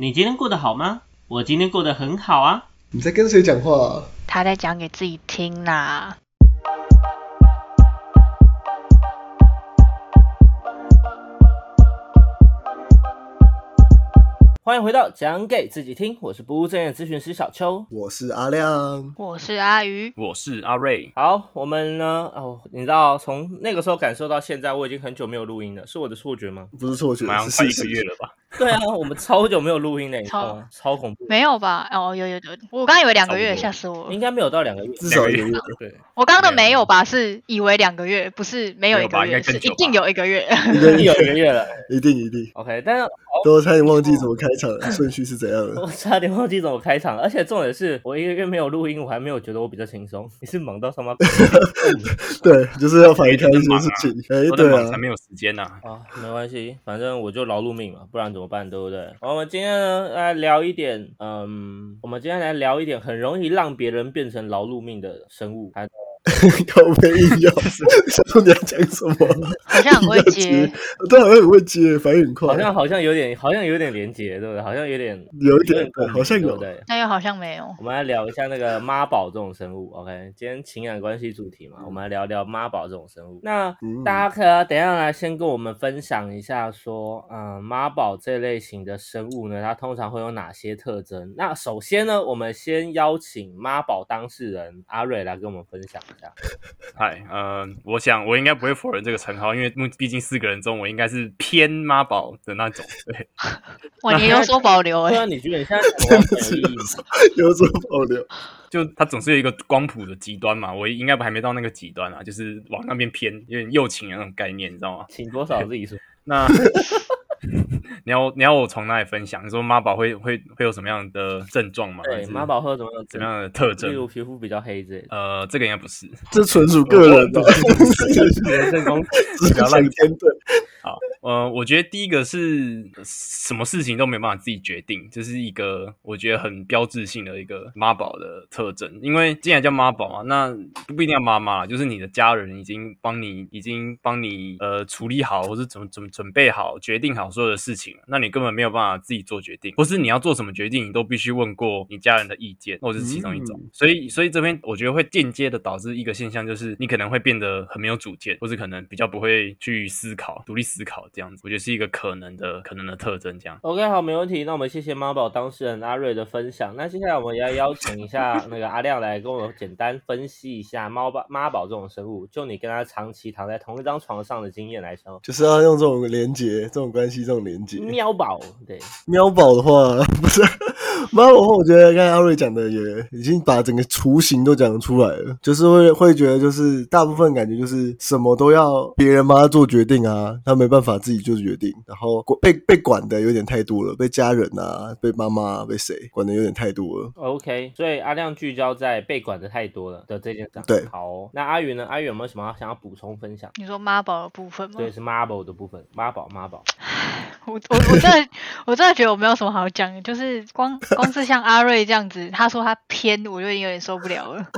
你今天过得好吗？我今天过得很好啊。你在跟谁讲话、啊？他在讲给自己听啦。欢迎回到讲给自己听，我是不务正业咨询师小邱。我是阿亮。我是阿鱼，我是阿瑞，好，我们呢？哦，你知道从那个时候感受到现在，我已经很久没有录音了，是我的错觉吗？不是错觉，是马上快一个月了吧？对啊，我们超久没有录音了，你知道吗？超恐怖，没有吧？哦，有有有，我刚刚以为两个月，吓死我了应。该没有到两个月。至少一个月。对，我刚刚的没有吧？是以为两个月，不是没有一个月，是一定有一个月。一定有一个月了。一定一定，OK，但是都差点忘记怎么开场了，顺序是怎样的。我差点忘记怎么开场，而且重点是我一个月没有录音，我还没有觉得我比较轻松。你是忙到什么？对，就是要反映开一些事情。哎，对啊忙才，没有时间呐。啊，没关系，反正我就劳碌命嘛，不然怎么办，对不对？我们今天呢来聊一点，嗯，我们今天来聊一点很容易让别人变成劳碌命的生物，它靠背硬要，想说你要讲什么？好像很会接，对，好像很会接，反应很快，好像好像有点，好像有点连接，对不对？好像有点有一点共鸣好像有对？但又好像没有。我们来聊一下那个妈宝这种生物，OK？今天情感关系主题嘛，我们来聊聊妈宝这种生物。那嗯大家可以等一下来先跟我们分享一下，说，嗯，妈宝这类型的生物呢，它通常会有哪些特征？那首先呢，我们先邀请妈宝当事人阿瑞来跟我们分享。嗨，呃，我想我应该不会否认这个称号，因为毕竟四个人中我应该是偏妈宝的那种。对，哇，你有所保留对啊，哎。你觉得你现在讲完全 有所保留。就它总是有一个光谱的极端嘛，我应该还没到那个极端啊，就是往那边偏，有点右倾的那种概念，你知道吗？请多少自己说。那 你要你要我从哪里分享？你说妈宝会会会有什么样的症状吗？对，妈宝会有什么样的怎么样的特例？如皮肤比较黑之类的。呃，这个应该不是。这纯属个人的，人身攻击只是想天对。好，呃，我觉得第一个是呃什么事情都没办法自己决定，这是一个我觉得很标志性的一个妈宝的特征。因为既然叫妈宝嘛，那不一定要妈妈，就是你的家人已经帮你，已经帮你呃处理好，或是准准准备好、决定好所有的事情，那你根本没有办法自己做决定，或是你要做什么决定，你都必须问过你家人的意见，或者是其中一种。所以，所以这边我觉得会间接的导致一个现象，就是你可能会变得很没有主见，或是可能比较不会去思考、独立思考这样子。我觉得是一个可能的、可能的特征。这样，OK，好，没问题。那我们谢谢妈宝当事人阿瑞的分享。那接下来我们也要邀请一下那个阿亮来跟我简单分析一下猫宝妈宝这种生物，就你跟他长期躺在同一张床上的经验来说。就是要用这种连接、这种关系、这种连接。喵宝，对，喵宝的话，不是 猫宝，我觉得刚才阿瑞讲的也已经把整个雏形都讲出来了，就是会会觉得就是大部分感觉就是什么都要别人帮他做决定啊，他没办法自己做决定，然后被被管的有点太多了，被家人啊、被妈妈、啊、被谁管的有点太多了。OK，所以阿亮聚焦在被管的太多了的这件事上。对好哦、那阿宇呢？阿宇有没有什么想要补充分享？你说妈宝的部分吗？对，是妈宝的部分，妈宝妈宝。我我我真的我真的觉得我没有什么好讲的，就是光 光是像阿瑞这样子，他说他偏，我就已经有点受不了了。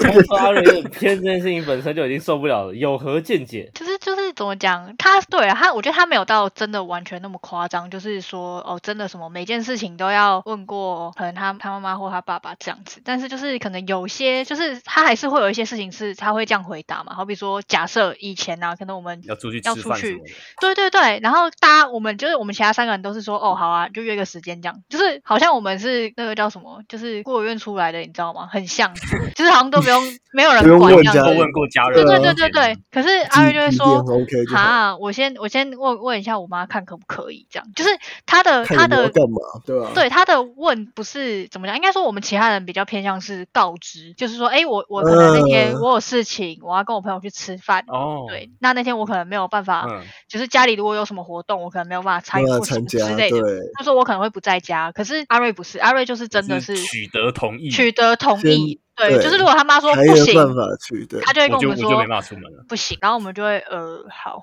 光说 阿瑞有点偏这件事情本身就已经受不了了，有何见解？就是就是怎么讲，他对啊，他我觉得他没有到真的完全那么夸张，就是说哦，真的什么每件事情都要问过，可能他他妈妈或他爸爸这样子。但是就是可能有些，就是他还是会有一些事情是他会这样回答嘛，好比说假设以前啊，可能我们要出去吃要出去。对对对，然后大家我们就是我们其他三个人都是说哦好啊，就约个时间这样，就是好像我们是那个叫什么，就是孤儿院出来的，你知道吗？很像，就是好像都不用没有人管这样子。问过家人。对对对对对，可是阿瑞就会几说点 OK 就好，哈，我先我先问问一下我妈看可不可以这样，就是她的看他的干嘛，对吧？对他的问不是怎么讲，应该说我们其他人比较偏向是告知，就是说，哎，我我可能那天嗯我有事情，我要跟我朋友去吃饭，哦，对，那那天我可能没有办法，嗯，就是家里如果有什么活动，我可能没有办法参与或什么法参加之类的，对。他说我可能会不在家，可是阿瑞不是，阿瑞就是真的是取得同意，取得同意，对，就是如果他妈说不行，办法去对。他就会跟我们说我就我就没办法出门了。不行，然后我们就会呃好，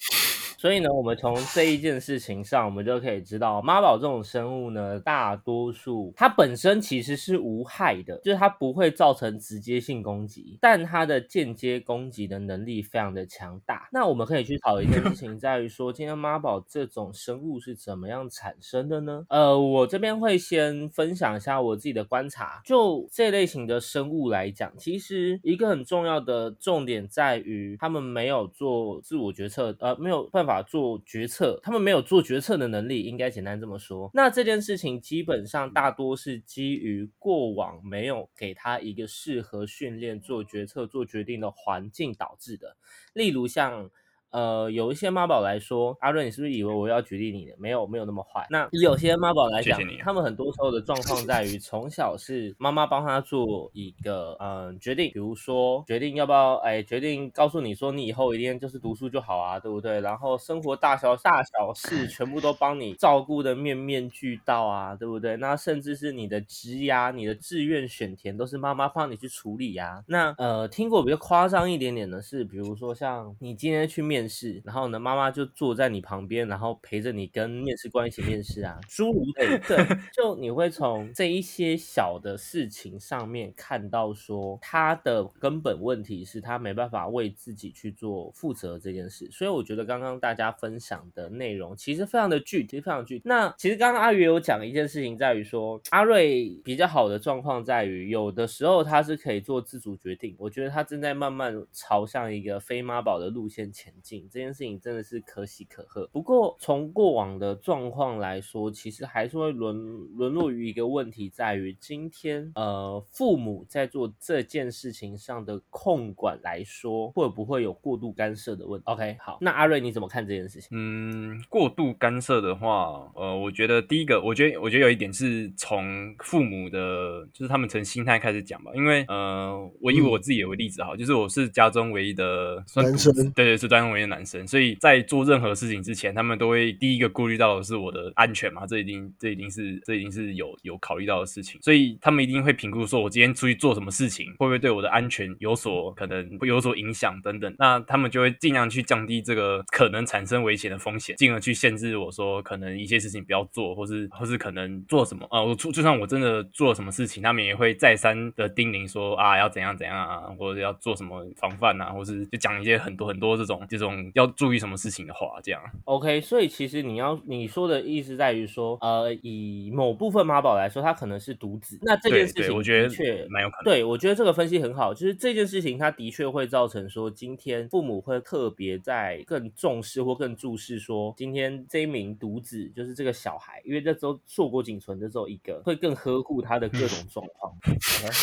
所以呢，我们从这一件事情上，我们就可以知道，妈宝这种生物呢，大多数它本身其实是无害的，就是它不会造成直接性攻击，但它的间接攻击的能力非常的强大。那我们可以去讨论一件事情，在于说，今天妈宝这种生物是怎么样产生的呢？呃，我这边会先分享一下我自己的观察，就这类型的生物来讲，其实一个很重要的重点在于，他们没有做自我决策，呃，没有办法做决策，他们没有做决策的能力，应该简单这么说。那这件事情基本上大多是基于过往没有给他一个适合训练做决策、做决定的环境导致的，例如像。呃，有一些妈宝来说，阿润，你是不是以为我要举例你的？没有，没有那么坏。那有些妈宝来讲，他们很多时候的状况在于，从小是妈妈帮他做一个嗯、呃决定，比如说决定要不要，哎，决定告诉你说你以后一定就是读书就好啊，对不对？然后生活大小大小事全部都帮你照顾的面面俱到啊，对不对？那甚至是你的职涯、你的志愿选填都是妈妈帮你去处理呀、那呃，听过比较夸张一点点的是，比如说像你今天去面试，然后呢，妈妈就坐在你旁边，然后陪着你跟面试官一起面试啊，诸如此类。对，就你会从这一些小的事情上面看到说，他的根本问题是他没办法为自己去做负责这件事。所以我觉得刚刚大家分享的内容其实非常的具体，非常具体。那其实刚刚阿宇有讲一件事情，在于说阿瑞比较好的状况在于，有的时候他是可以做自主决定。我觉得他正在慢慢朝向一个非妈宝的路线前进，这件事情真的是可喜可贺。不过从过往的状况来说，其实还是会沦沦落于一个问题，在于今天呃父母在做这件事情上的控管来说，会不会有过度干涉的问题？OK，好，那阿瑞你怎么看这件事情？嗯，过度干涉的话，呃，我觉得第一个，我觉得我觉得有一点是从父母的，就是他们从心态开始讲吧。因为呃，我以我自己为例子哈，就是我是家中唯一的算男独子生对对，是家中唯一的男生，所以在做任何事情之前，他们都会第一个顾虑到的是我的安全嘛，这一定这一定是这一定是有有考虑到的事情，所以他们一定会评估说我今天出去做什么事情，会不会对我的安全有所可能会有所影响等等，那他们就会尽量去降低这个可能产生危险的风险，进而去限制我说可能一些事情不要做，或是或是可能做什么啊，我出就算我真的做了什么事情，他们也会再三的叮咛说啊要怎样怎样啊，或者要做什么防范啊，或是就讲一些很多很多这种这种要注意什么事情的话，这样。OK，所以其实你要你说的意思在于说，呃，以某部分妈宝来说，他可能是独子，那这件事情我觉得的确蛮有可能对，我觉得这个分析很好，就是这件事情它的确会造成说，今天父母会特别在更重视或更注视说，今天这一名独子就是这个小孩，因为这周硕果仅存的只有一个，会更呵护他的各种状况，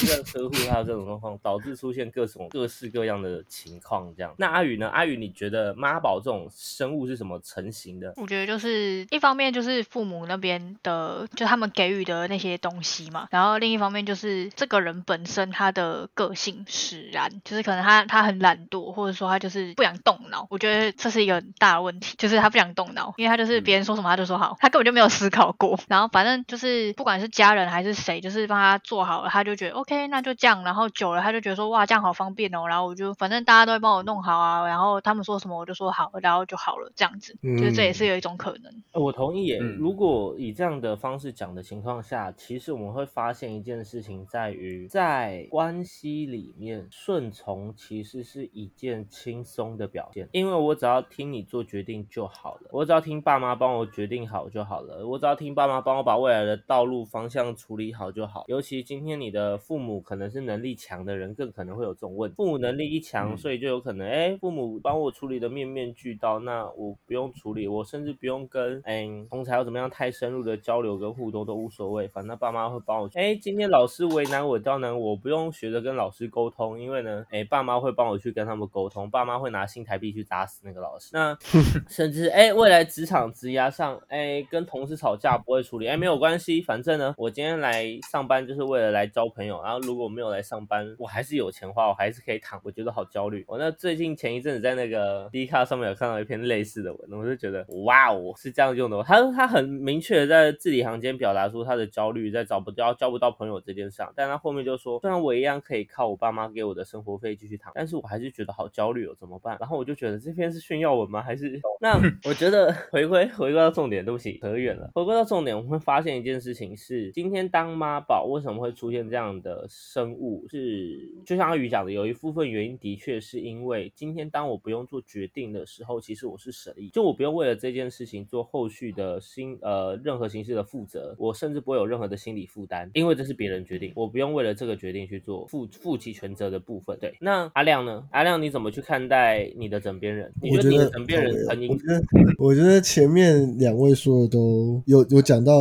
更呵护他的各种状况，导致出现各种各式各样的情况这样。那阿宇呢？阿宇，你觉得妈宝这种生物是什么成型的？我觉得就是一方面就是父母那边的，就他们给予的那些东西嘛，然后另一方面就是这个人本身他的个性使然，就是可能他他很懒惰，或者说他就是不想动脑。我觉得这是一个很大的问题，就是他不想动脑，因为他就是别人说什么他就说好，他根本就没有思考过。然后反正就是不管是家人还是谁，就是帮他做好了，他就觉得 OK，那就这样。然后久了他就觉得说哇这样好方便哦，然后我就反正大家都会帮我弄好啊，然后他们说什么我就说好，然后就好了这样子。嗯就是这也是有一种可能。呃我同意耶。嗯如果以这样的方式讲的情况下，其实我们会发现一件事情，在于在关系里面顺从其实是一件轻松的表现，因为我只要听你做决定就好了，我只要听爸妈帮我决定好就好了，我只要听爸妈帮我把未来的道路方向处理好就好。尤其今天你的父母可能是能力强的人，更可能会有这种问题。父母能力一强，嗯所以就有可能，哎，父母帮我处理的面面俱到，那我不用处理，我甚至不用跟哎同才要怎么样太深入的交流跟互动都无所谓，反正爸妈会帮我。哎，今天老师为难我刁难我，我不用学着跟老师沟通，因为呢，哎，爸妈会帮我去跟他们沟通，爸妈会拿新台币去砸死那个老师。那 甚至哎，未来职场职涯上，哎，跟同事吵架不会处理，哎，没有关系，反正呢，我今天来上班就是为了来交朋友，然后如果没有来上班，我还是有钱花，我还是可以躺，我觉得好焦虑。我那最近前一阵子在那个个 D 卡上面有看到一篇类似的文，我就觉得哇哦，是这样用的。他他很明确的在字里行间表达出他的焦虑，在找不到交不到朋友这件事上，但他后面就说，虽然我一样可以靠我爸妈给我的生活费继续躺，但是我还是觉得好焦虑哦，怎么办？然后我就觉得这篇是炫耀文吗？还是 那我觉得回归回归到重点，对不起，扯远了。回归到重点，我们会发现一件事情是，今天当妈宝为什么会出现这样的生物？是就像阿宇讲的，有一部分原因的确是因为今天当我不用做决定的时候，其实我是省力，就我不用为了这件事情做后续的心呃任何形式的负责，我甚至不会有任何的心理负担，因为这是别人决定，我不用为了这个决定去做负负起全责的部分。对，那阿亮呢？阿亮你怎么去看待你的枕边人？你我觉得你的枕边人很影北我觉得，我觉得前面两位说的都有有讲到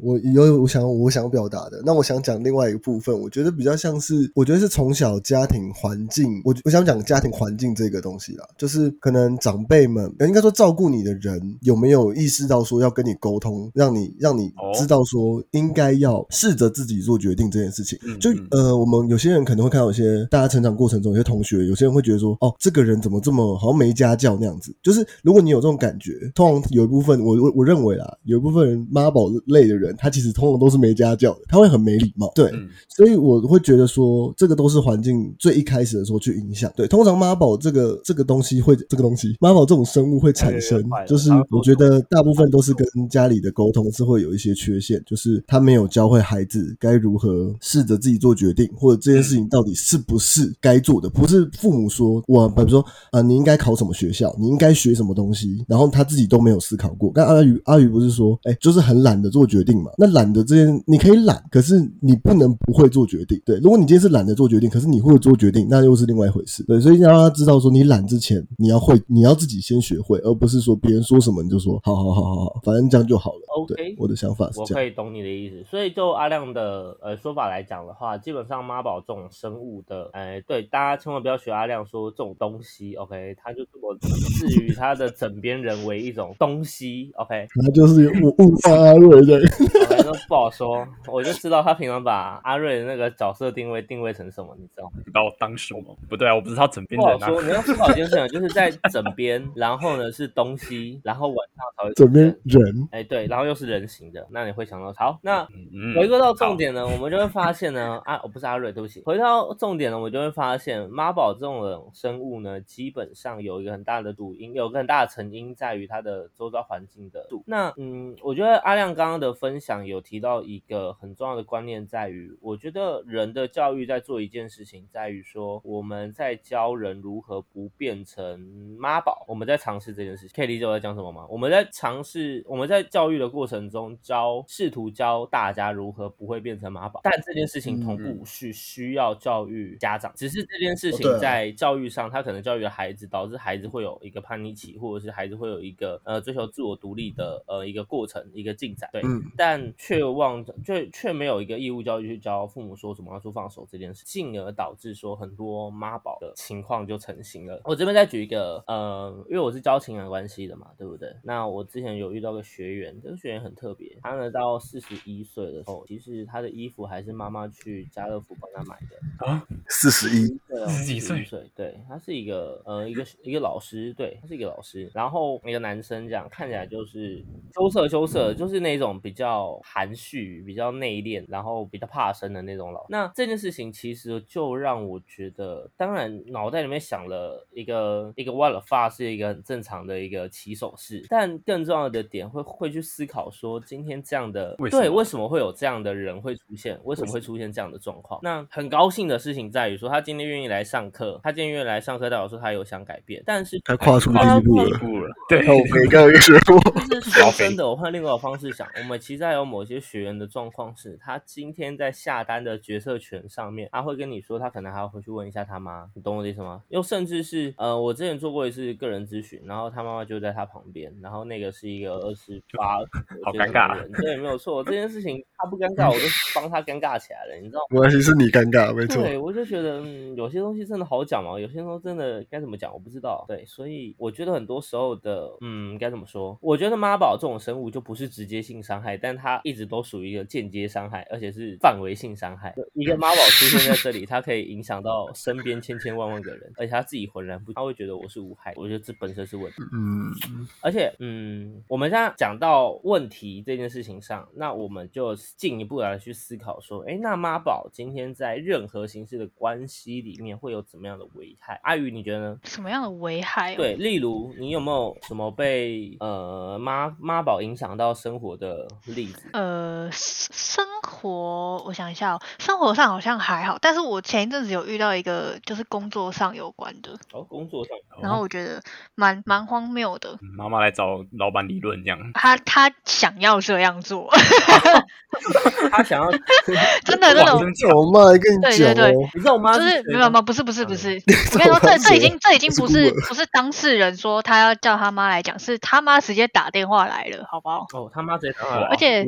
我有我想我想表达的。那我想讲另外一个部分，我觉得比较像是，我觉得是从小家庭环境，我我想讲家庭环境这个东西啦，就是可能长辈们，呃应该说照顾你的人有没有意识到说要跟你沟通，让你让你哦知道说应该要试着自己做决定这件事情。就呃，我们有些人可能会看到有些大家成长过程中，有些同学，有些人会觉得说，哦，这个人怎么这么好像没家教那样子。就是如果你有这种感觉，通常有一部分，我我我认为啦，有一部分人妈宝类的人，他其实通常都是没家教的，他会很没礼貌。对，嗯所以我会觉得说，这个都是环境最一开始的时候去影响。对，通常妈宝这个这个东西会，这个东西妈妈这种生物会产生，就是我觉得大部分都是跟家里的沟通是会有一些缺陷，就是他没有教会孩子该如何试着自己做决定，或者这件事情到底是不是该做的，不是父母说我，比如说啊、呃你应该考什么学校，你应该学什么东西，然后他自己都没有思考过。但阿宇阿宇不是说，哎，就是很懒得做决定嘛？那懒得这件你可以懒，可是你不能不会做决定。对，如果你今天是懒得做决定，可是你会做决定，那又是另外一回事。对，所以要让他知道说，你懒之前你要会，你要自己先学会，而不是说别人说什么你就说好好好好好，反正这样就好了。OK 对，我的想法是这样。我可以懂你的意思，所以就阿亮的呃说法来讲的话，基本上妈宝这种生物的，哎，对，大家千万不要学阿亮说这种东西，OK，他就这么置于他的枕边人为一种东西，OK，那就是我误放阿瑞的，OK，都不好说，我就知道他平常把阿瑞的那个角色定位定位成什么，你知道吗？把我当什么？不对啊，我不是他枕边人啊。不好说，你要思考一件事情，就是在枕边，然后呢是东西，然后晚上才会枕边人。哎，对，然后又是人形的，那你会想到好，那嗯回归到重点呢，我们就会发现呢，啊，我不是阿瑞，对不起。回到重点呢，我们就会发现妈宝这种生物呢，基本上有一个很大的主因，有个很大的成因在于它的周遭环境的度。那嗯，我觉得阿亮刚刚的分享有提到一个很重要的观念，在于我觉得人的教育在做一件事情，在于说我们在教人如何不变成妈宝，我们在尝试这件事情。可以理解我在讲什么吗？我们在尝试，我们在教育的过程中教，试图教大家如何不会变成妈宝，但这件事情同步是需要教育家长，只是这件事情在教育上，他可能教育了孩子，导致孩子会有一个叛逆期，或者是孩子会有一个呃追求自我独立的呃一个过程，一个进展，对，嗯但却忘却却没有一个义务教育去教父母说什么要说放手这件事，进而导致说很多妈宝的情况就成型了。我这边再举一个呃，因为我是教情感关系的嘛，对不对？那我之前有遇到个学员，这个学员很特别，他呢到四十一岁的时候，其实他的衣服还是妈妈去家乐福帮他买的。啊，四十一，对哦，41岁41岁，对，他是一个呃一个一个老师，对，他是一个老师，然后一个男生这样看起来就是羞涩羞涩，就是那种比较含蓄、比较内敛，然后比较怕生的那种老。那这件事情其实就让我觉得，当然脑袋里面想了一个一个 what the fuck 是一个很正常的一个起手式，但更重要的点会会去思考说，今天这样的为对为什么会有这样的人会出现？为什么会出现这样的状况？那很高兴的事情在于说，他今天愿意来上课，他今天愿意来上课，代表说他有想改变，但是他跨出第一步了。对，那我没刚刚学过，但是说真的，我换另外一个方式想，我们其实还有某些学员的状况是，他今天在下单的决策权上面，他会跟你说，他可能还要回去问一下他妈，你懂我的意思吗？又甚至是呃，我之前做过一次个人咨询，然后他妈妈就在他旁边，然后那个是一个二十八 好尴尬的人，对，没有错，这件事情他不尴尬，我就帮他尴尬起来了，你知道吗？没关系，是你尴尬，没错。对，我就觉得，嗯，有些东西真的好讲嘛，有些时候真的该怎么讲，我不知道。对，所以我觉得很多时候的，嗯，该怎么说？我觉得妈宝这种生物就不是直接性伤害，但它它一直都属于一个间接伤害，而且是范围性伤害。一个妈宝出现在这里，它可以影响到身边千千万万个人，而且他自己浑然不，他会觉得我是无害。我觉得这本身是问题。嗯，而且，嗯，我们现在讲到问题这件事情上，那我们就进一步来去思考说，哎，那妈宝今天在任何形式的关系里面会有怎么样的危害？阿宇，你觉得呢？什么样的危害、哦？对，例如你有没有什么被呃妈妈宝影响到生活的例子？呃，生生活，我想一下哦，生活上好像还好，但是我前一阵子有遇到一个就是工作上有关的，哦，工作上，然后我觉得蛮蛮荒谬的。妈妈来找老板理论这样。他他想要这样做，他想要，真的真的我妈还跟你对对对你知道我妈就是没有吗，不是不是不嗯是，我跟你说，这这已经这已经不是不是当事人说他要叫他妈来讲，是他妈直接打电话来了，好不好？哦，他妈直接打过来，而且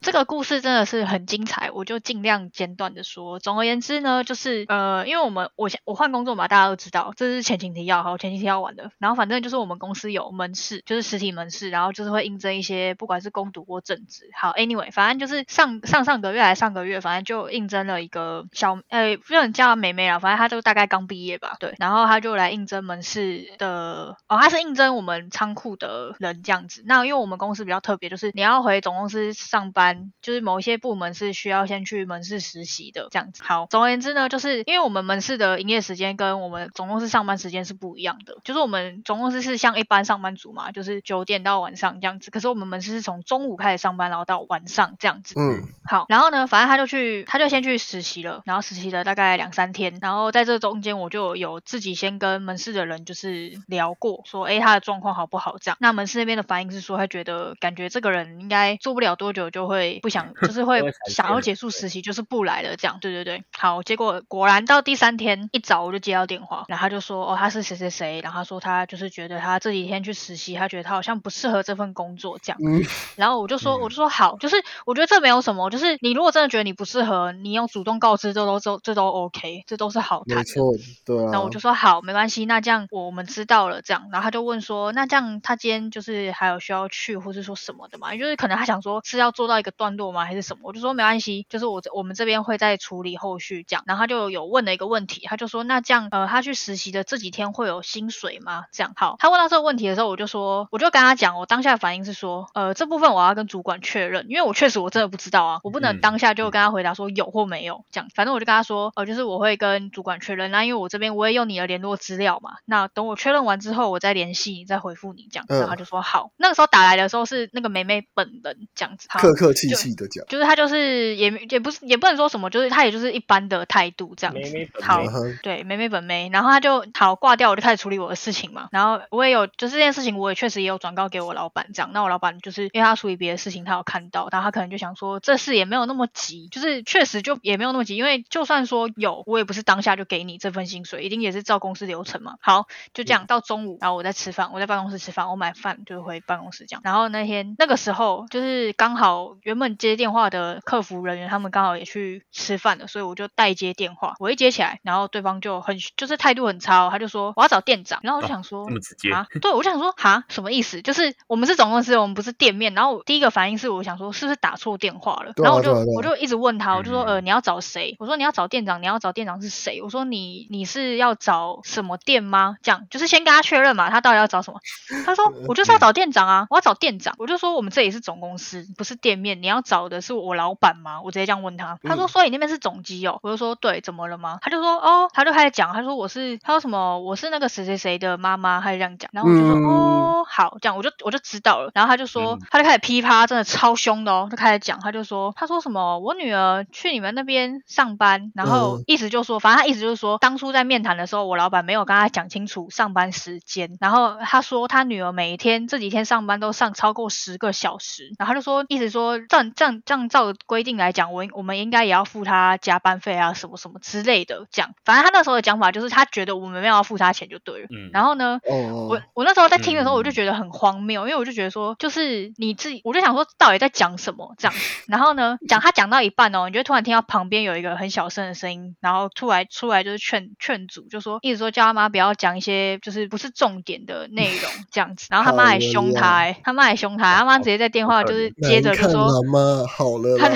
这个故事真的是很精彩，我就尽量简短的说。总而言之呢，就是呃，因为我们我想我换工作嘛，大家都知道，这是前情提要，好，前情提要玩的。然后反正就是我们公司有门市，就是实体门市，然后就是会应征一些不管是攻读或正职。好，anyway，反正就是上上上个月还上个月，反正就应征了一个小呃，不能叫她妹妹啦，反正她就大概刚毕业吧，对。然后她就来应征门市的，哦，她是应征我们仓库的人这样子。那因为我们公司比较特别，就是你要回总公司上班，就是某一些部门是需要先去门市实习的这样子。好，总而言之呢，就是因为我们门市的营业时间跟我们总公司上班时间是不一样的，就是我们总公司是像一般上班族嘛，就是九点到晚上这样子，可是我们门市是从中午开始上班，然后到晚上这样子。嗯，好，然后呢，反正他就去，他就先去实习了，然后实习了大概两三天，然后在这中间我就有自己先跟门市的人就是聊过，说，哎他的状况好不好这样。那门市那边的反应是说，他觉得感觉这个人应该做不了多久就会不想，就是会 想要结束实习，就是不来了这样。对对对，好，结果果然到第三天一早我就接到电话，然后他就说，哦，他是谁谁谁，然后他说他就是觉得他这几天去实习，他觉得他好像不适合这份工作这样。嗯然后我就说，我就说好，就是我觉得这没有什么，就是你如果真的觉得你不适合，你用主动告知，这都这这都 OK，这都是好谈的。没错，对啊。然后我就说好，没关系，那这样我们知道了，这样。然后他就问说，那这样他今天就是还有需要去，或是说什么的嘛？就是可能他想说是要做到一个段落吗，还是什么？我就说没关系，就是我这我们这边会再处理后续这样。然后他就有问了一个问题，他就说那这样呃，他去实习的这几天会有薪水吗？这样好，他问到这个问题的时候，我就说，我就跟他讲，我当下的反应是说，呃，这部分我要跟主管确认，因为我确实我真的不知道啊，我不能嗯当下就跟他回答说有或没有这样。反正我就跟他说，呃，就是我会跟主管确认，那因为我这边我也用你的联络资料嘛，那等我确认完之后，我再联系你，再回复你这样。嗯然后他就说好。那个时候打来的时候是那个梅梅本人这样子，好客客气气的讲，就是他就是也也不是也不能说什么，就是他也就是一般的态度这样子。妹妹本好对，梅梅本梅，然后他就好挂掉，我就开始处理我的事情嘛。然后我也有，就是这件事情我也确实也有转告给我老板这样。那我老板就是因为他处理别的事情，他有看到，然后他可能就想说这事也没有那么急，就是确实就也没有那么急，因为就算说有，我也不是当下就给你这份薪水，一定也是照公司流程嘛。好，就这样到中午，然后我在吃饭，我在办公室吃饭，我买饭就回办公室这样。然后那天那个时候就是刚好原本接电话的客服人员他们刚好也去吃饭了，所以我就代接电话。我一接起来，然后对方就很就是态度很差、哦，他就说我要找店长，然后我就想说。这么直接，啊，对，我就想说，哈，什么意思？就是我们是总公司，我们不是店面。然后我第一个反应是，我想说是不是打错电话了？啊然后我就、啊啊我就一直问他，我就说，呃，嗯你要找谁？我说你要找店长，你要找店长是谁？我说你你是要找什么店吗？这样就是先跟他确认嘛，他到底要找什么？他说 我就是要找店长啊，我要找店长。我就说我们这里是总公司，不是店面，你要找的是我老板吗？我直接这样问他。他说嗯所以你那边是总机哦。我就说对，怎么了吗？他就说哦，他就开始讲，他说我是他说什么我是那个谁谁谁的妈妈，他就这样讲。然后我就说、嗯哦好，这样我就我就知道了。然后他就说、嗯他就开始噼啪，真的超凶的哦，就开始讲，他就说他说什么我女儿去你们那边上班，然后嗯意思就说，反正他意思就是说，当初在面谈的时候，我老板没有跟他讲清楚上班时间，然后他说他女儿每一天这几天上班都上超过十个小时，然后他就说意思说这样这样这样照规定来讲，我我们应该也要付他加班费啊什么什么之类的，这样，反正他那时候的讲法就是他觉得我们没有要付他钱就对了，嗯，然后呢，哦我我那时候在听的时候，嗯我就就觉得很荒谬，因为我就觉得说，就是你自己，我就想说，到底在讲什么这样。然后呢，讲他讲到一半哦，你就突然听到旁边有一个很小声的声音，然后出来出来就是劝劝阻，就说一直说叫他妈不要讲一些就是不是重点的内容 这样子。然后他妈还凶他、欸，他妈还凶他，他妈直接在电话就是接着就说。难看了吗？好了他，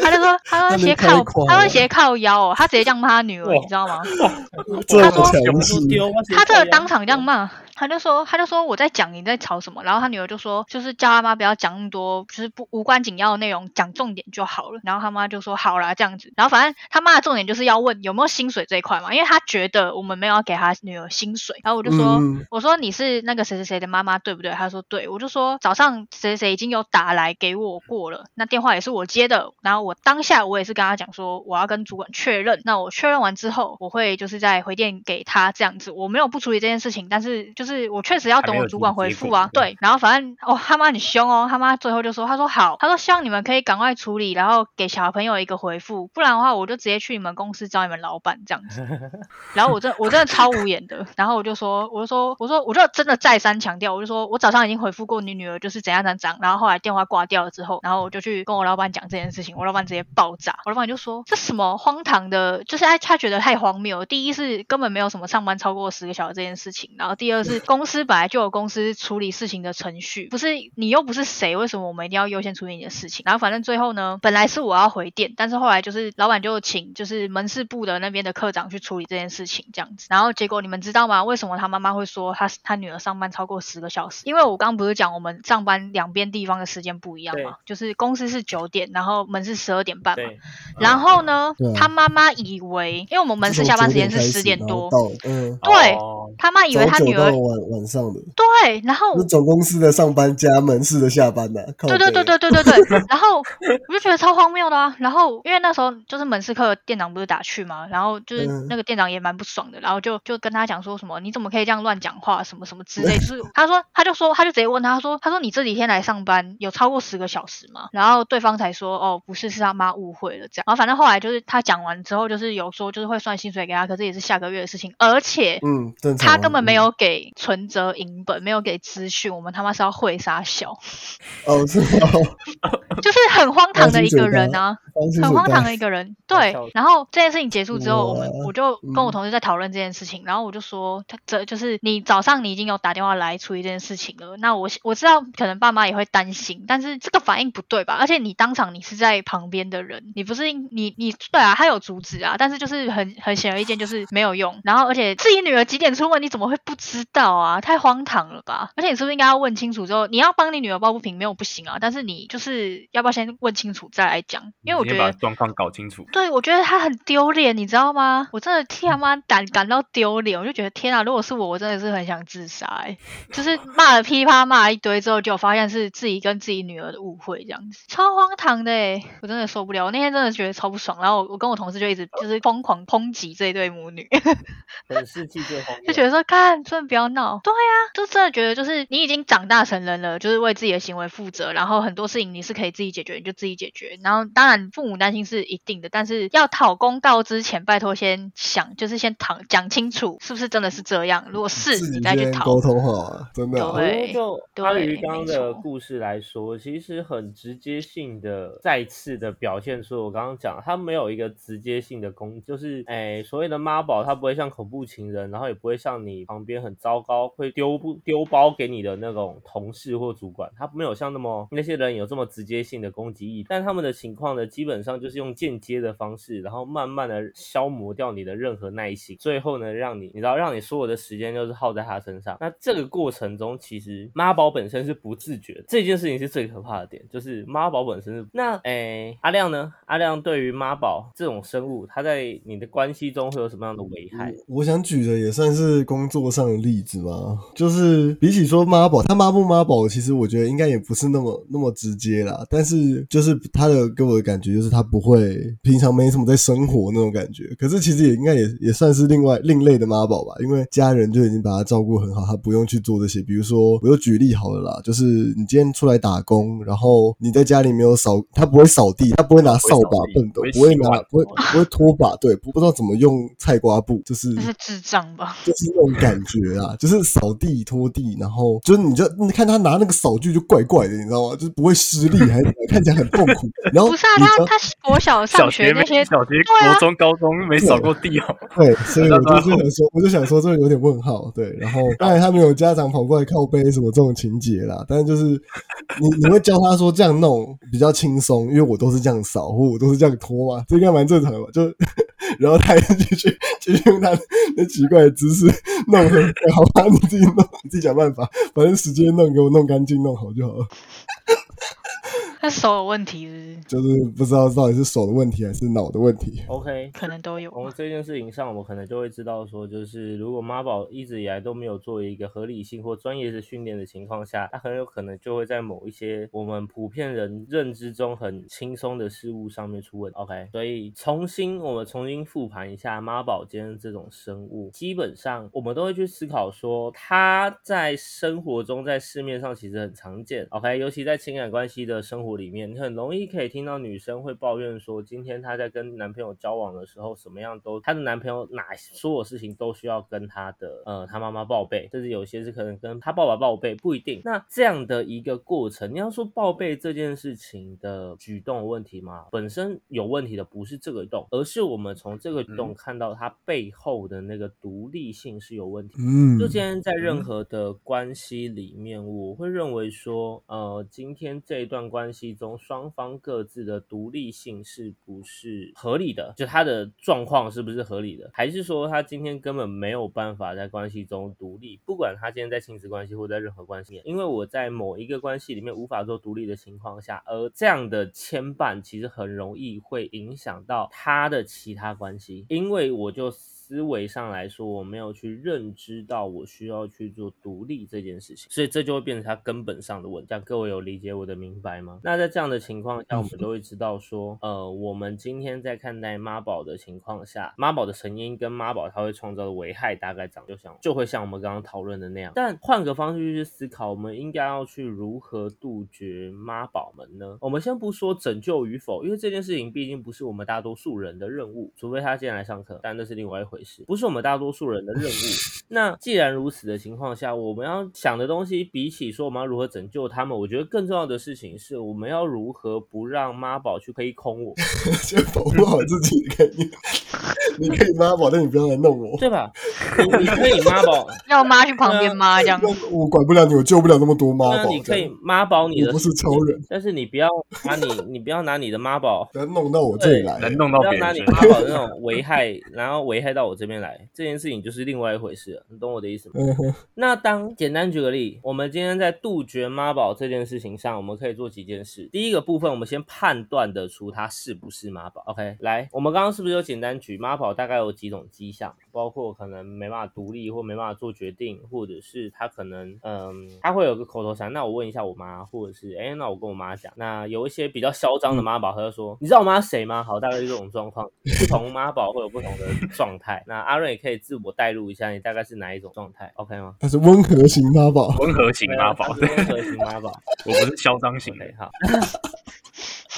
他就说，他说斜靠他说斜靠腰哦，他直接这样骂他女儿，你知道吗？他说强势，他这个当场这样骂，他就说，他就说我在讲你在吵什么，然后他女儿就说，就是叫他妈不要讲那么多，就是不无关紧要的内容，讲重点就好了。然后他妈就说好啦，这样子。然后反正他妈的重点就是要问有没有薪水这一块嘛，因为他觉得我们没有要给他女儿薪水。然后我就说，嗯我说你是那个谁谁谁的妈妈对不对？他说对，我就说早上谁谁谁已经有打来给我过了，那电话也是我接的。然后我当下我也是跟他讲说我要跟主管确认，那我确认完之后我会就是再回电给他这样子，我没有不处理这件事情，但是就是我确实要等我主管回复啊。对，然后反正哦他妈很凶哦，他妈最后就说他说好，他说希望你们可以赶快处理，然后给小朋友一个回复，不然的话我就直接去你们公司找你们老板这样子。然后我真我真的超无言的，然后我就说，我就说，我说我就真的再三强调，我就说我早上已经回复过你女儿就是怎样怎样怎样，然后后来电话挂掉了之后，然后我就去跟我老板讲这件事情，我老板直接爆炸，我老板就说这什么荒唐的，就是他他觉得太荒谬了。第一是根本没有什么上班超过十个小时这件事情，然后第二是公司本来就有公司处理事情的程序，不是你又不是谁，为什么我们一定要优先处理你的事情？然后反正最后呢，本来是我要回电，但是后来就是老板就请就是门市部的那边的科长去处理这件事情这样子，然后结果你们知道吗？为什么他妈妈会说他他女儿上班超过十个小时？因为我刚刚不是讲我们上班两边地方的时间不一样嘛，就是公司是九点，然后门市十二点半嘛。然后呢他妈妈以为，因为我们门市下班时间是十点多，嗯，对哦他妈以为他女儿到晚晚上的，对，然后是总公司的上班加门市的下班呐、靠对对对对对对对，然后我就觉得超荒谬的啊。然后因为那时候就是门市课店长不是打去嘛，然后就是嗯那个店长也蛮不爽的，然后就就跟他讲说什么你怎么可以这样乱讲话，什么什么之类。就是他说他就说他就直接问他说他说你这几天来上班有超过十个小时吗？然后对方才说哦不是是他妈误会了这样。然后反正后来就是他讲完之后就是有说就是会算薪水给他，可是也是下个月的事情，而且。嗯。他根本没嗯有给存折银本，没有给资讯，我们他妈是要会杀小，哦，是吗？就是很荒唐的一个人啊。很荒唐的一一个人，对。然后这件事情结束之后，我们我就跟我嗯同事在讨论这件事情，然后我就说，他这就是你早上你已经有打电话来处理这件事情了，那我我知道可能爸妈也会担心，但是这个反应不对吧？而且你当场你是在旁边的人，你不是应你你对啊，他有阻止啊，但是就是很很显而易见就是没有用。然后而且自己女儿几点出门，你怎么会不知道啊？太荒唐了吧！而且你是不是应该要问清楚之后，你要帮你女儿抱不平没有不行啊，但是你就是要不要先问清楚再来讲？因为我觉得把状况搞清楚。对，我觉得他很丢脸，你知道吗？我真的替他妈感感到丢脸，我就觉得天啊，如果是我，我真的是很想自杀、欸，就是骂了噼啪骂了一堆之后，就发现是自己跟自己女儿的误会，这样子超荒唐的、欸，我真的受不了。我那天真的觉得超不爽，然后我我跟我同事就一直就是疯狂抨击这一对母女，本世纪最荒，就觉得说，看，真的不要闹。对呀、就真的觉得就是你已经长大成人了，就是为自己的行为负责，然后很多事情你是可以自己解决，你就自己解决。然后当然父母担心是一定的，但是要讨公道之前，拜托先想，就是先讨讲清楚是不是真的是这样。如果是，你再去讨沟。通好啊，真的啊、对觉得就对阿鱼刚刚的故事来说，其实很直接性的再次的表现出我刚刚讲，他没有一个直接性的攻，就是哎所谓的妈宝，他不会像恐怖情人，然后也不会像你旁边很糟糕会丢不丢包给你的那种同事或主管，他没有像那么那些人有这么直接性的攻击意，但他们的情况呢，基本上就是用间接的方式，然后慢慢的消磨掉你的任何耐心，最后呢，让你你知道让你所有的时间就是耗在他身上。那这个过程中，其实妈宝本身是不自觉的，这件事情是最可怕的点，就是妈宝本身是那诶阿亮呢？阿亮对于妈宝这种生物，他在你的关系中会有什么样的危害？我想举的也算是工作上的例子嘛，就是比起说妈宝，他妈不妈宝，其实我觉得应该也不是那么那么直接啦。但是就是他的给我的感觉就是他不会平常没什么在生活那种感觉。可是其实也应该也也算是另外另类的妈宝吧，因为家人就已经把他照顾很好，他不用去做这些。比如说，我就举例好了啦，就是你今天出来打工，然后你在家里没有扫，他不会扫地，他不会拿扫把、笨斗，不会拿，不会不会拖把，对，不不知道怎么用菜瓜布，就是智障吧？就是那种感觉啊，就是扫地拖地，然后就是你就你看他拿那个扫具就怪怪的，你知道吗？就是不会施力，还看起来很痛苦。然后不是啊，他他国小上小学那些，小学、对啊国中、高中没扫过地哦。对，所以我就 是想说，我就想说这个有点问号，对。然后当然他没有家长跑过来靠背什么这种情节啦，但是就是你你会教他说这样弄比较轻松，因为我都是这样扫或我都是这样拖嘛，这应该蛮正常的吧？就然后他也继续继续用他那奇怪的姿势弄很好吧，你自己弄，你自己想办法，反正时间弄给我弄干净弄好就好了。他手有问题是不是？就是不知道到底是手的问题还是脑的问题。OK，可能都有吧。从这件事情上，我们可能就会知道说，就是如果妈宝一直以来都没有做一个合理性或专业的训练的情况下，他很有可能就会在某一些我们普遍人认知中很轻松的事物上面出问题。OK，所以重新我们重新复盘一下妈宝间这种生物，基本上我们都会去思考说，它在生活中在市面上其实很常见。OK，尤其在情感关系的生活里面，你很容易可以听到女生会抱怨说，今天她在跟男朋友交往的时候，什么样都她的男朋友哪所有事情都需要跟她的呃她妈妈报备，甚至有些是可能跟她爸爸报备，不一定。那这样的一个过程，你要说报备这件事情的举动有问题吗？本身有问题的不是这个举动，而是我们从这个举动看到它背后的那个独立性是有问题。嗯，就今天在任何的关系里面，我会认为说，呃，今天这一段关系其中，双方各自的独立性是不是合理的？就他的状况是不是合理的？还是说他今天根本没有办法在关系中独立？不管他今天在亲子关系或在任何关系，因为我在某一个关系里面无法做独立的情况下，而这样的牵绊其实很容易会影响到他的其他关系，因为我就。思维上来说，我没有去认知到我需要去做独立这件事情，所以这就会变成他根本上的问题。各位有理解我的明白吗？那在这样的情况下，我们都会知道说，呃，我们今天在看待妈宝的情况下，妈宝的成因跟妈宝它会创造的危害大概长就像就会像我们刚刚讨论的那样。但换个方式去思考，我们应该要去如何杜绝妈宝们呢？我们先不说拯救与否，因为这件事情毕竟不是我们大多数人的任务，除非他今天来上课，但那是另外一回事，不是我们大多数人的任务。那既然如此的情况下，我们要想的东西，比起说我们要如何拯救他们，我觉得更重要的事情是，我们要如何不让妈宝去可以空我，先保护好自己的概念。你可以妈宝，但你不要来弄我。对吧？你你可以妈宝，要妈去旁边妈这样。我管不了你，我救不了那么多妈宝。你可以妈宝你的，我不是超人，但是你不要拿你，你不要拿你的妈宝。不要弄到我这里来，能弄到不要拿别人身上。你妈宝那种危害，然后危害到我这边来，这件事情就是另外一回事了，你懂我的意思吗？那当简单举个例，我们今天在杜绝妈宝这件事情上，我们可以做几件事。第一个部分，我们先判断得出他是不是妈宝。OK，来，我们刚刚是不是有简单举妈宝大概有几种迹象，包括可能没办法独立或没办法做决定，或者是他可能嗯他会有个口头禅，那我问一下我妈，或者是哎那我跟我妈讲。那有一些比较嚣张的妈宝，他就说你知道我妈谁吗？好，大概是这种状况。不同妈宝会有不同的状态。那阿润也可以自我带入一下，你大概是哪一种状态？OK 吗？他是温和型妈宝。温和型妈宝，温和型妈宝。我不是嚣张型的好。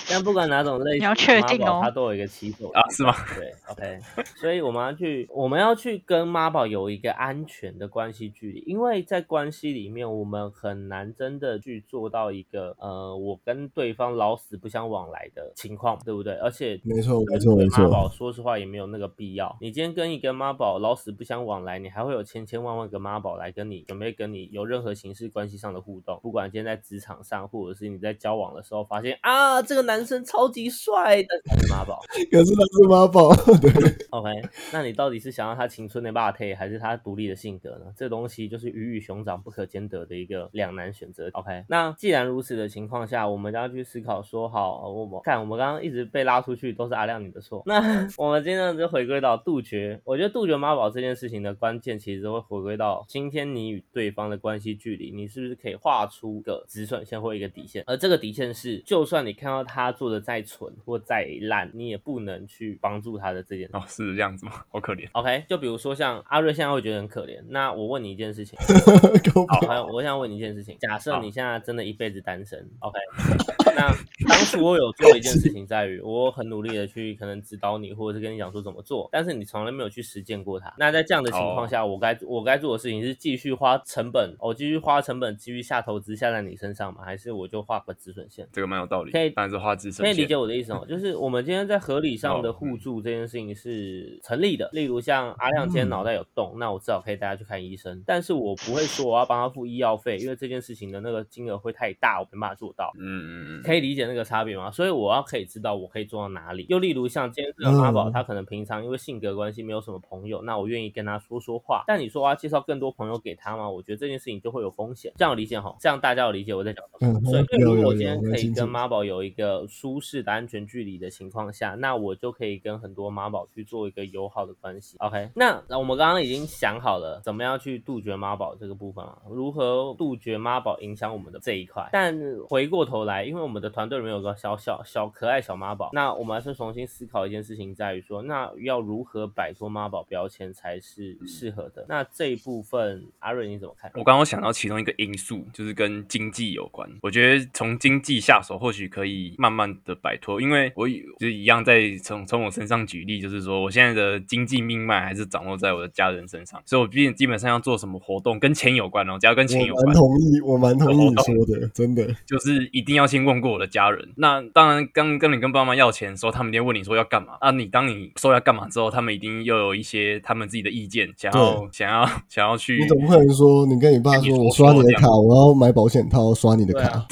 但不管哪种类型，你要确定哦它都有一个起手啊是吗？对，OK。所以我们要去，我们要去跟妈宝有一个安全的关系距离，因为在关系里面，我们很难真的去做到一个呃，我跟对方老死不相往来的情况，对不对？而且没错，没跟错，没错妈宝。说实话也没有那个必要。你今天跟一个妈宝老死不相往来，你还会有千千万万个妈宝来跟你准备跟你有任何形式关系上的互动，不管今天在职场上，或者是你在交往的时候发现啊，这个男生超级帅的，才是妈宝。可是他是妈宝，对，OK，那你到底是想要他青春的霸体，还是他独立的性格呢？这东西就是鱼与熊掌不可兼得的一个两难选择。OK，那既然如此的情况下，我们就要去思考说，好，我们看我们刚刚一直被拉出去，都是阿亮你的错。那 我们今天就回归到杜绝，我觉得杜绝妈宝这件事情的关键，其实会回归到今天你与对方的关系距离，你是不是可以画出个止损线或一个底线？而这个底线是，就算你看到他他做的再蠢或再烂，你也不能去帮助他的这件事。哦，是这样子吗？好可怜。OK，就比如说像阿瑞现在会觉得很可怜，那我问你一件事情，够好，还有我想问你一件事情，假设你现在真的一辈子单身，OK，那当初我有做一件事情，在于我很努力的去可能指导你，或者是跟你讲说怎么做，但是你从来没有去实践过它。那在这样的情况下，我该我该做的事情是继续花成本，我、继续花成本，继续下投资下在你身上吗？还是我就画个止损线？这个蛮有道理，可以当然是花枝可以理解我的意思哦，就是我们今天在合理上的哦互助这件事情是成立的。例如像阿亮今天脑袋有洞，那我至少可以带他去看医生，但是我不会说我要帮他付医药费，因为这件事情的那个金额会太大，我没办法做到。嗯嗯嗯，可以理解那个差别吗？所以我要可以知道我可以做到哪里。又例如像今天这个妈宝，嗯他可能平常因为性格关系没有什么朋友，那我愿意跟他说说话。但你说我要介绍更多朋友给他吗？我觉得这件事情就会有风险。这样理解哈？这样大家有理解我在讲什么？嗯所以如果我今天可以跟妈宝有一个舒适的安全距离的情况下，那我就可以跟很多妈宝去做一个友好的关系。OK，那那我们刚刚已经想好了怎么样去杜绝妈宝这个部分啊，如何杜绝妈宝影响我们的这一块。但回过头来，因为我们的团队里面有个小小小可爱小妈宝，那我们还是重新思考一件事情，在于说，那要如何摆脱妈宝标签才是适合的？那这一部分，阿瑞你怎么看？我刚刚想到其中一个因素，就是跟经济有关。我觉得从经济下手，或许可以慢慢的摆脱。因为我就一样在从从我身上举例，就是说我现在的经济命脉还是掌握在我的家人身上，所以我毕竟基本上要做什么活动跟钱有关哦，只要跟钱有我蛮关，同意，我蛮同意你说的，真的。就是一定要先问过我的家人。那当然，刚跟你跟爸妈要钱的时候，他们一定问你说要干嘛。啊，你当你说要干嘛之后，他们一定又有一些他们自己的意见，想要想要想要去你总不可能说你跟你爸说，我刷你的卡，我要买保险套，刷你的卡。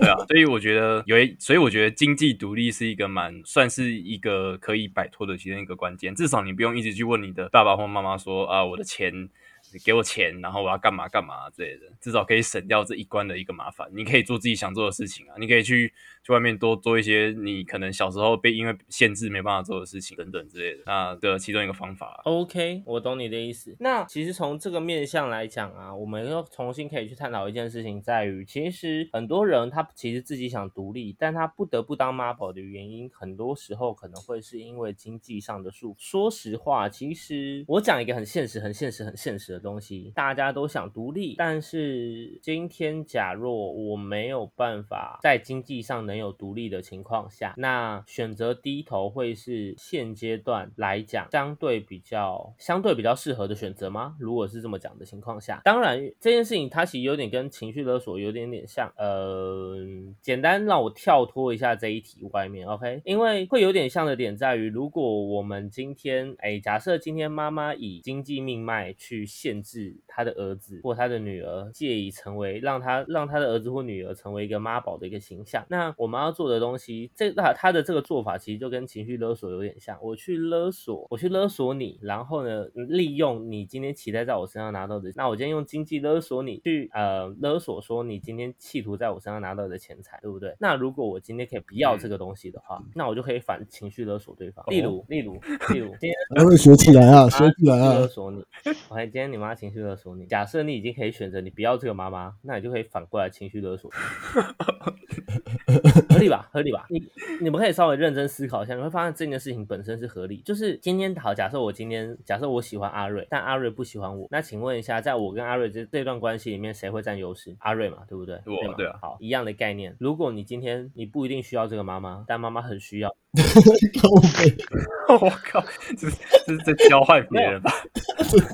对啊，所以我觉得有所以我觉得经济独立是一个蛮算是一个可以摆脱的其中一个关键。至少你不用一直去问你的爸爸或妈妈说啊，我的钱。你给我钱，然后我要干嘛干嘛之类的，至少可以省掉这一关的一个麻烦。你可以做自己想做的事情啊，你可以去去外面多做一些你可能小时候被因为限制没办法做的事情等等之类的。那的其中一个方法，OK，我懂你的意思。那其实从这个面向来讲啊，我们又重新可以去探讨一件事情，在于其实很多人他其实自己想独立，但他不得不当妈宝的原因，很多时候可能会是因为经济上的束缚。说实话，其实我讲一个很现实、很现实、很现实的东西，大家都想独立，但是今天假若我没有办法在经济上能有独立的情况下，那选择低头会是现阶段来讲相对比较相对比较适合的选择吗？如果是这么讲的情况下，当然这件事情它其实有点跟情绪勒索有点点像，呃，简单让我跳脱一下这一题外面，OK？因为会有点像的点在于，如果我们今天，哎，假设今天妈妈以经济命脉去限制他的儿子或他的女儿，借以成为让他让他的儿子或女儿成为一个妈宝的一个形象，那我们要做的东西，这那他的这个做法其实就跟情绪勒索有点像，我去勒索，我去勒索你，然后呢，利用你今天期待在我身上拿到的，那我今天用经济勒索你，去呃勒索说你今天企图在我身上拿到的钱财，对不对？那如果我今天可以不要这个东西的话，那我就可以反情绪勒索对方，例如例如例如今天还会学起来啊，学起来啊勒啊。索你。OK，今天你妈情绪勒索你，假设你已经可以选择你不要这个妈妈，那你就可以反过来情绪勒索，合理吧？合理吧？你你们可以稍微认真思考一下，你会发现这件事情本身是合理。就是今天好，假设我今天假设我喜欢阿瑞，但阿瑞不喜欢我，那请问一下，在我跟阿瑞这这段关系里面，谁会占优势？阿瑞嘛，对不对？吗我对啊好，一样的概念。如果你今天你不一定需要这个妈妈，但妈妈很需要，我靠，这是这是在教坏别人吧？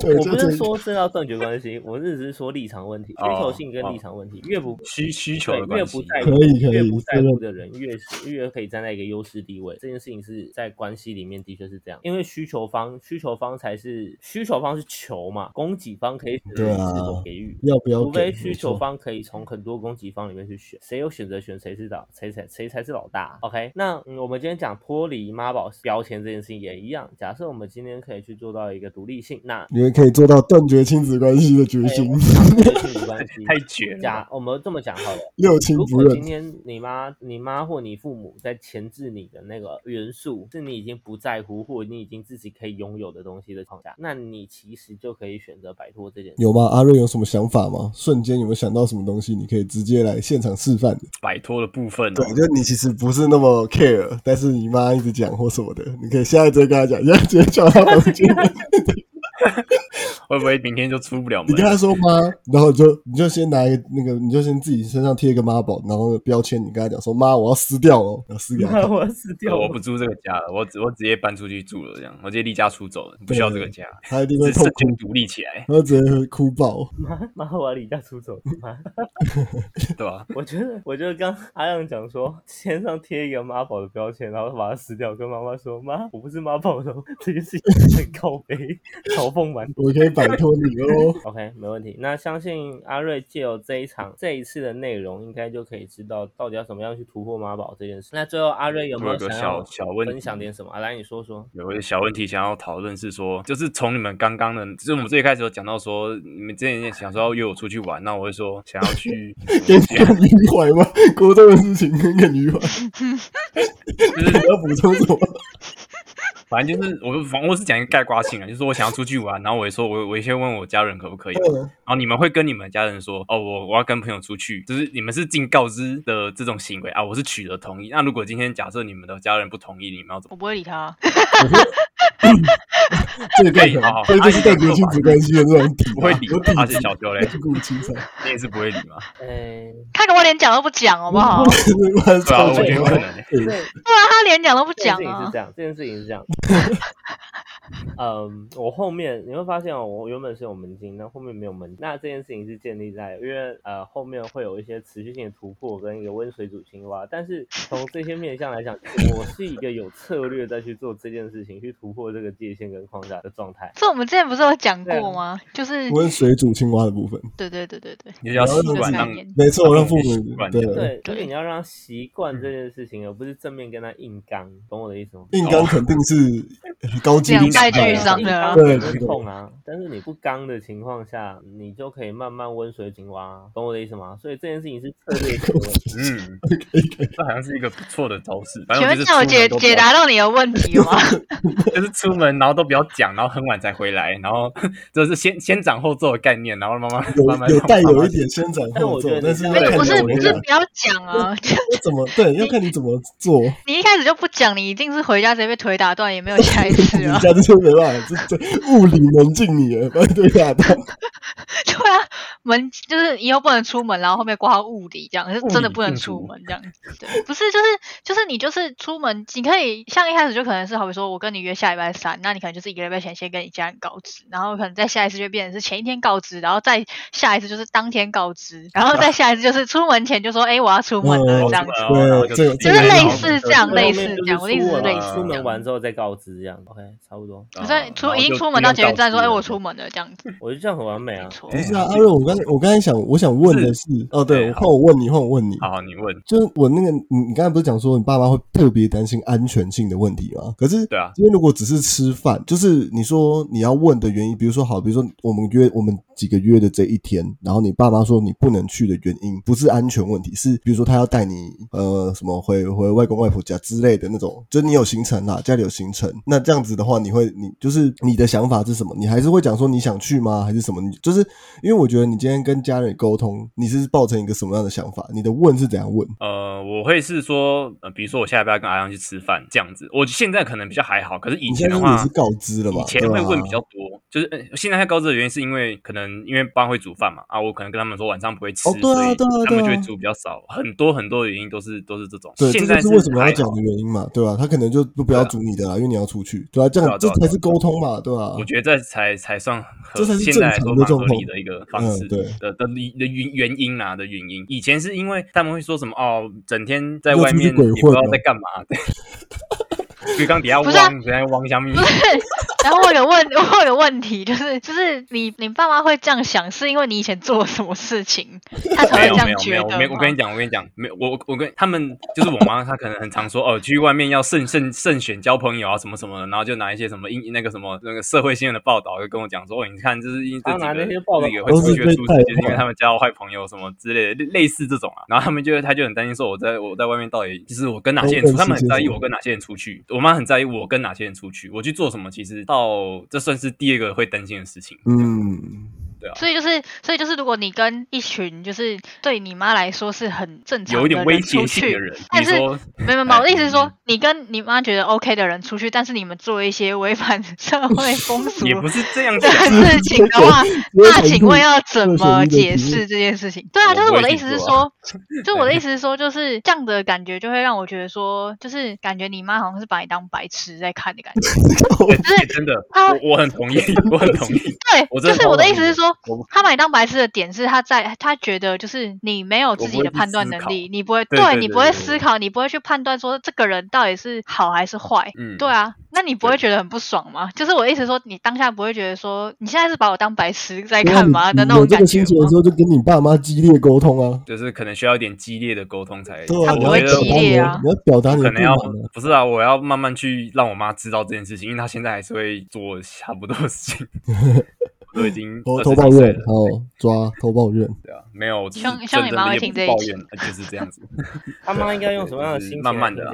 我不是就是说这要断绝关系，我是只是说立场问题、需哦求性跟立场问题，越不需需求对越的关系，不在乎越不在乎这的人，越是越可以站在一个优势地位。这件事情是在关系里面的确是这样，因为需求方需求方才是需求方是求嘛，供给方可以是否给予。要不要除非？需求方可以从很多供给方里面去选，谁有选择权，谁是老，谁才谁才是老大。OK，那、嗯、我们今天讲脱离妈宝标签这件事情也一样。假设我们今天可以去做到一个独立性，那你们可以做到断绝亲子关系的决心，亲子关系太绝了。假，我们这么讲好了。六亲不认如果今。天你妈你妈或你父母在钳制你的那个元素，是你已经不在乎或你已经自己可以拥有的东西的框架，那你其实就可以选择摆脱这件事。有吗？阿瑞有什么想法吗？瞬间有没有想到什么东西？你可以直接来现场示范的。摆脱的部分、哦对，，就你其实不是那么 care，但是你妈一直讲或什么的，你可以现在直接跟她讲，现在直接叫她房间。会不会明天就出不了门你？跟他说妈，然后就你就先拿一个那个，你就先自己身上贴一个妈宝，然后标签，你跟他讲说妈，我要撕掉哦，然后撕给她看。我要撕掉！我不住这个家了，我直我直接搬出去住了，这样我直接离家出走了，不需要这个家，他一定会痛哭只是瞬，间独立起来，他直接会哭爆。妈妈，我要离家出走！妈，对吧？我觉得，我觉得刚阿亮讲说，身上贴一个妈宝的标签，然后把它撕掉，跟妈妈说：“妈，我不是妈宝的哦。”这件事情很靠背，嘲我可以摆脱你哦。OK，没问题。那相信阿瑞借由这一场这一次的内容，应该就可以知道到底要怎么样去突破妈宝这件事。那最后阿瑞有没我有个想要小小问题分享点什么？啊，来你说说。有一个小问题想要讨论是说，就是从你们刚刚的，就是我们最一开始有讲到说，你们之前想说要约我出去玩，那我会说想要去跟跟女怀吗？国中的事情跟个女怀，就 是你要补充什么？反正就是我反正我是讲一个概括性啊，就是说我想要出去玩，然后我也说我我先问我家人可不可以，嗯然后你们会跟你们家人说，哦，我我要跟朋友出去，就是你们是尽告知的这种行为啊，我是取得同意。那如果今天假设你们的家人不同意，你们要怎么？我不会理他。这个更可好所以这是代表亲子关系的这种底啊，不会理有底而且子，小修嘞，顾青菜，你也是不会理吗？哎，他跟我连讲都不讲，好不好？对 对啊，我觉得可能欸。这对不然他连讲都不讲啊这件事情是这。样，这件事情是这样。嗯，我后面你会发现哦，我原本是有门禁，但后面没有门禁。那这件事情是建立在，因为呃后面会有一些持续性的突破跟一个温水煮青蛙。但是从这些面向来讲，我是一个有策略再去做这件事情，去突破这个界限跟框架的状态。这我们之前不是有讲过吗？就是温水煮青蛙的部分，对对对对对，你要习惯让没错，让父母惯对对，就是对你要让他习惯这件事情，而不是正面跟他硬刚，懂我的意思吗？硬刚肯定是高几率两败俱失败啊伤的啊对会痛啊。但是你不刚的情况下，你就可以慢慢温水青蛙，懂我的意思吗？所以这件事情是策略性的问题。嗯，这好像是一个不错的招式。反请问正我就是出门这有解解答到你的问题了吗？就是出门然后都不要讲，然后很晚才回来，然后 就是先先斩后奏的概念，然后慢慢慢慢有有带慢慢有一点先斩后奏但我觉，得但是你要看不是不是不要讲啊！要怎么对，要看你怎么做。你一开始就不讲，你一定是回家直接被腿打断，也没有下一次你啊。家这 就没办法，这这物理门禁你了，把你对打到。对啊，门就是以后不能出门，然后后面挂号物理这样，是真的不能出门这样。对，不是就是就是你就是出门，你可以像一开始就可能是好比说我跟你约下礼拜三，那你可能就是一个礼拜前先跟你家人告知，然后可能在下一次就变成是前一天告知，然后再下一次就是当天告知，然后再下一次就是出门前就说哎、我要出门了嗯 这样子。就是类似这样类似这样我的意思是类似这样出门完之后再告知这样，OK，差不多。所以出已经出门到捷运站说哎、我出门了这样子，我觉得这样很完美啊没。错。不是啊，阿瑞，我刚我刚才想，我想问的是，哦，对，对换我问你，换我问你，好，你问，就是我那个，你你刚才不是讲说你爸妈会特别担心安全性的问题吗？可是，对啊今天如果只是吃饭，就是你说你要问的原因，比如说好，比如说我们约我们几个月的这一天，然后你爸妈说你不能去的原因，不是安全问题，是比如说他要带你呃什么回回外公外婆家之类的那种，就是你有行程啦，家里有行程，那这样子的话，你会你就是你的想法是什么？你还是会讲说你想去吗？还是什么？你就是因为我觉得你今天跟家人沟通，你是抱成一个什么样的想法？你的问是怎样问？呃，我会是说，呃，比如说我下礼拜要跟阿阳去吃饭这样子，我现在可能比较还好，可是以前的话是告知了嘛？以前会问比较多，就是、呃、现在他告知的原因是因为可能因为爸会煮饭嘛，啊，我可能跟他们说晚上不会吃，哦对啊所以对啊对啊。他们就会煮比较少，很多很多的原因都是都是这种。对，这现在就是为什么要讲的原因嘛，对吧、他可能就不不要煮你的啦，因为你要出去，对吧、这样、对啊啊这才是沟通嘛，对吧、我觉得这才才算合，这才是正常的状况。蛮合理的一个方式嗯对。的的的原原因啊的原因。以前是因为他们会说什么哦，整天在外面也鬼混不知道在干嘛，对，鱼缸底下汪，在汪下面。不，是然后我有问，我有问题，就是就是你你爸妈会这样想，是因为你以前做了什么事情，他才会这没有没有没有，样觉得我没我跟你？讲，我跟你讲，没有我我跟他们就是我妈，她可能很常说哦，去外面要慎慎慎选交朋友啊什么什么的，然后就拿一些什么英那个什么那个社会新闻的报道，就跟我讲说哦，你看就是因这他拿几个那些报道那个会出学出事，就是因为他们交坏朋友什么之类的，类类似这种啊。然后他们就他就很担心说我在我在外面到底就是我跟哪些人出，他们很在意我跟哪些人出去，我妈很在意我跟哪些人出去，我去做什么，其实到这算是第二个会担心的事情。嗯，对啊，所以就是，所以就是，如果你跟一群就是对你妈来说是很正常有一点威的人出去胁性的，人，但是没有没有，我的意思是嗯说，你跟你妈觉得 OK 的人出去，但是你们做一些违反社会风俗 也不是这样的。事情的话，那请问要怎么解释这件事情？对啊，就是我的意思是说，就我的意思是说，就是这样的感觉就会让我觉得说，就是感觉你妈好像是把你当白痴在看的感觉。对对真的，他我我很同意，我很同意。对，我就是我的意思是说我不，他把你当白痴的点是他在他觉得就是你没有自己的判断能力，你不会对对你不会思考，你不会去判断说这个人到底是好还是坏。嗯，对啊，那你不会觉得很不爽吗？就是我意思说，你当下不会觉得说你现在是把我当白痴在看吗你的那种感觉你有这个心情的时？候，就跟你爸妈激烈沟通啊。就是可能需要一点激烈的沟通才。对啊，他不会激烈啊你要表达你可能要。不是啊，我要慢慢去让我妈知道这件事情，因为她现在还是会做差不多的事情。我都已经偷20偷抱怨，然后抓偷抱怨。对啊，没有，希望就是希望你妈会听这一抱怨，呃就是这样子。他妈应该用什么样的心情慢慢的？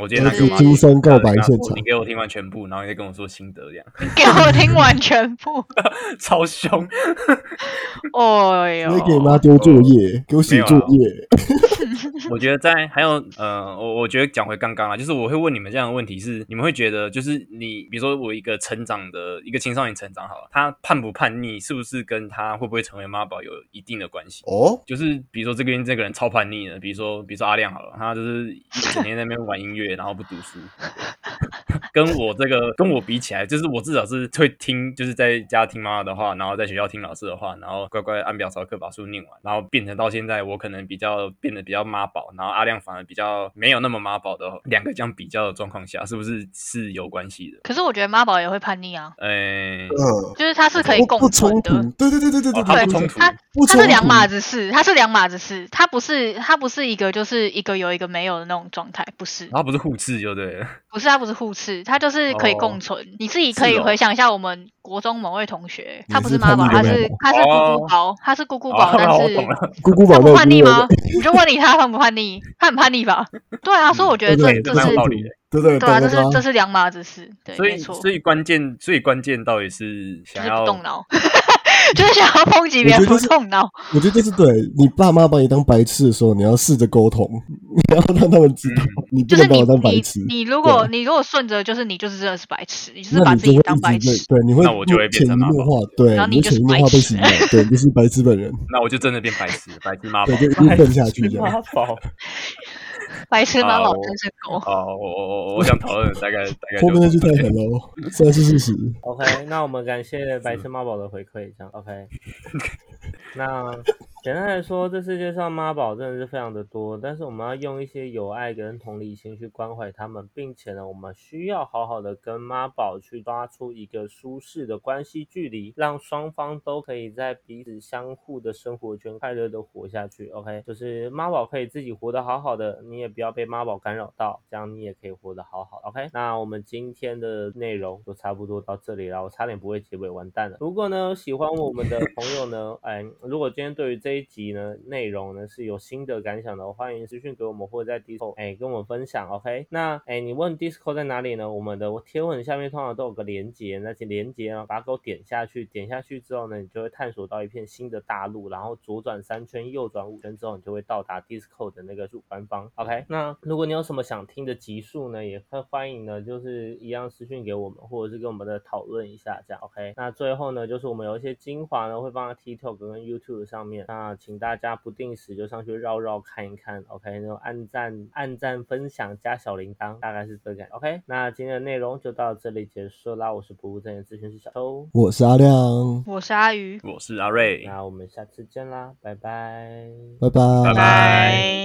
我今天那就是个金声告白现场你给我听完全部，然后你再跟我说心得，这样你 给我听完全部。超凶。哎呦你，给妈丢作业，给我写作业。我觉得在还有呃，我我觉得讲回刚刚啊，就是我会问你们这样的问题是，你们会觉得就是你，比如说我一个成长的一个青少年成长好了，他叛不叛逆，是不是跟他会不会成为妈宝有一定的关系？哦，就是比如说这个人这个人超叛逆的，比如说比如说阿亮好了，他就是整天在那边玩音乐，然后不读书，跟我这个跟我比起来，就是我至少是会听，就是在家听妈妈的话，然后在学校听老师的话，然后乖乖按表操课把书念完，然后变成到现在我可能比较变得比较妈宝，然后阿亮反而比较没有那么妈宝的两个这样比较的状况下，是不是是有关系的？可是我觉得妈宝也会叛逆啊，呃，嗯，就是他是可以共存冲突的。，对对对对对对哦他，不冲突。他不冲突。它是两码子事，他是两码子事，他不是他不是一个就是一个有一个没有的那种状态，不是。他不是互斥就对了，不是他不是互斥，它就是可以哦共存。你自己可以回想一下，我们国中某位同学，他不是是妈宝，他是他是姑哦姑宝，他是姑姑哦宝，但是姑姑宝他不叛逆吗？你就问你他叛不叛逆？他很叛逆吧？对啊，所以我觉得这这是道理。对对对啊，这是这是两码子事，对，所以没错，所以关键最关键到底是就是想要不动脑，就是想要抨击别人不动脑。我觉得这是对你爸妈把你当白痴的时候，你要试着沟通，你要让他们知道嗯你不能把我当白痴。你如果你如果顺着，就是你就是真的是白痴，你就是那把自己你就会一当白痴。对，你会那我就会变潜移成妈宝默化，对，然后你就是会潜移默化白痴被洗脑，对，你就是白痴本人，那我就真的变白痴，白痴妈宝对，。就一直 笨下去这样。妈宝，白痴妈宝好真是狗。哦，我我我我想讨论大概大概 后面那就句太狠了哦，虽然是事实。OK，那我们感谢白痴猫宝的回馈，这样 OK。那简单来说，这世界上妈宝真的是非常的多，但是我们要用一些有爱跟同理心去关怀他们，并且呢，我们需要好好的跟妈宝去抓出一个舒适的关系距离，让双方都可以在彼此相互的生活圈快乐的活下去。OK，就是妈宝可以自己活得好好的，你也不要被妈宝干扰到，这样你也可以活得好好。OK，那我们今天的内容就差不多到这里了，我差点不会结尾，完蛋了。如果呢喜欢我们的朋友呢，哎，如果今天对于这这一集呢内容呢是有新的感想的，欢迎私讯给我们或者在 Discord 哎跟我们分享。OK，那哎你问 Discord 在哪里呢？我们的贴文下面通常都有个连接，那些连接呢把它给我点下去，点下去之后呢，你就会探索到一片新的大陆，然后左转三圈，右转五圈之后，你就会到达 Discord 的那个主官方。OK，那如果你有什么想听的集数呢，也会欢迎呢，就是一样私讯给我们，或者是跟我们的讨论一下，这样 OK。那最后呢，就是我们有一些精华呢，会放在 TikTok 跟 YouTube 上面，那请大家不定时就上去绕绕看一看，OK，那种按赞、按赞、分享加小铃铛，大概是这个 OK。那今天的内容就到这里结束啦，我是不务正业咨询师小周，我是阿亮，我是阿鱼，我是阿瑞，那我们下次见啦，拜。拜。拜。拜拜。拜拜。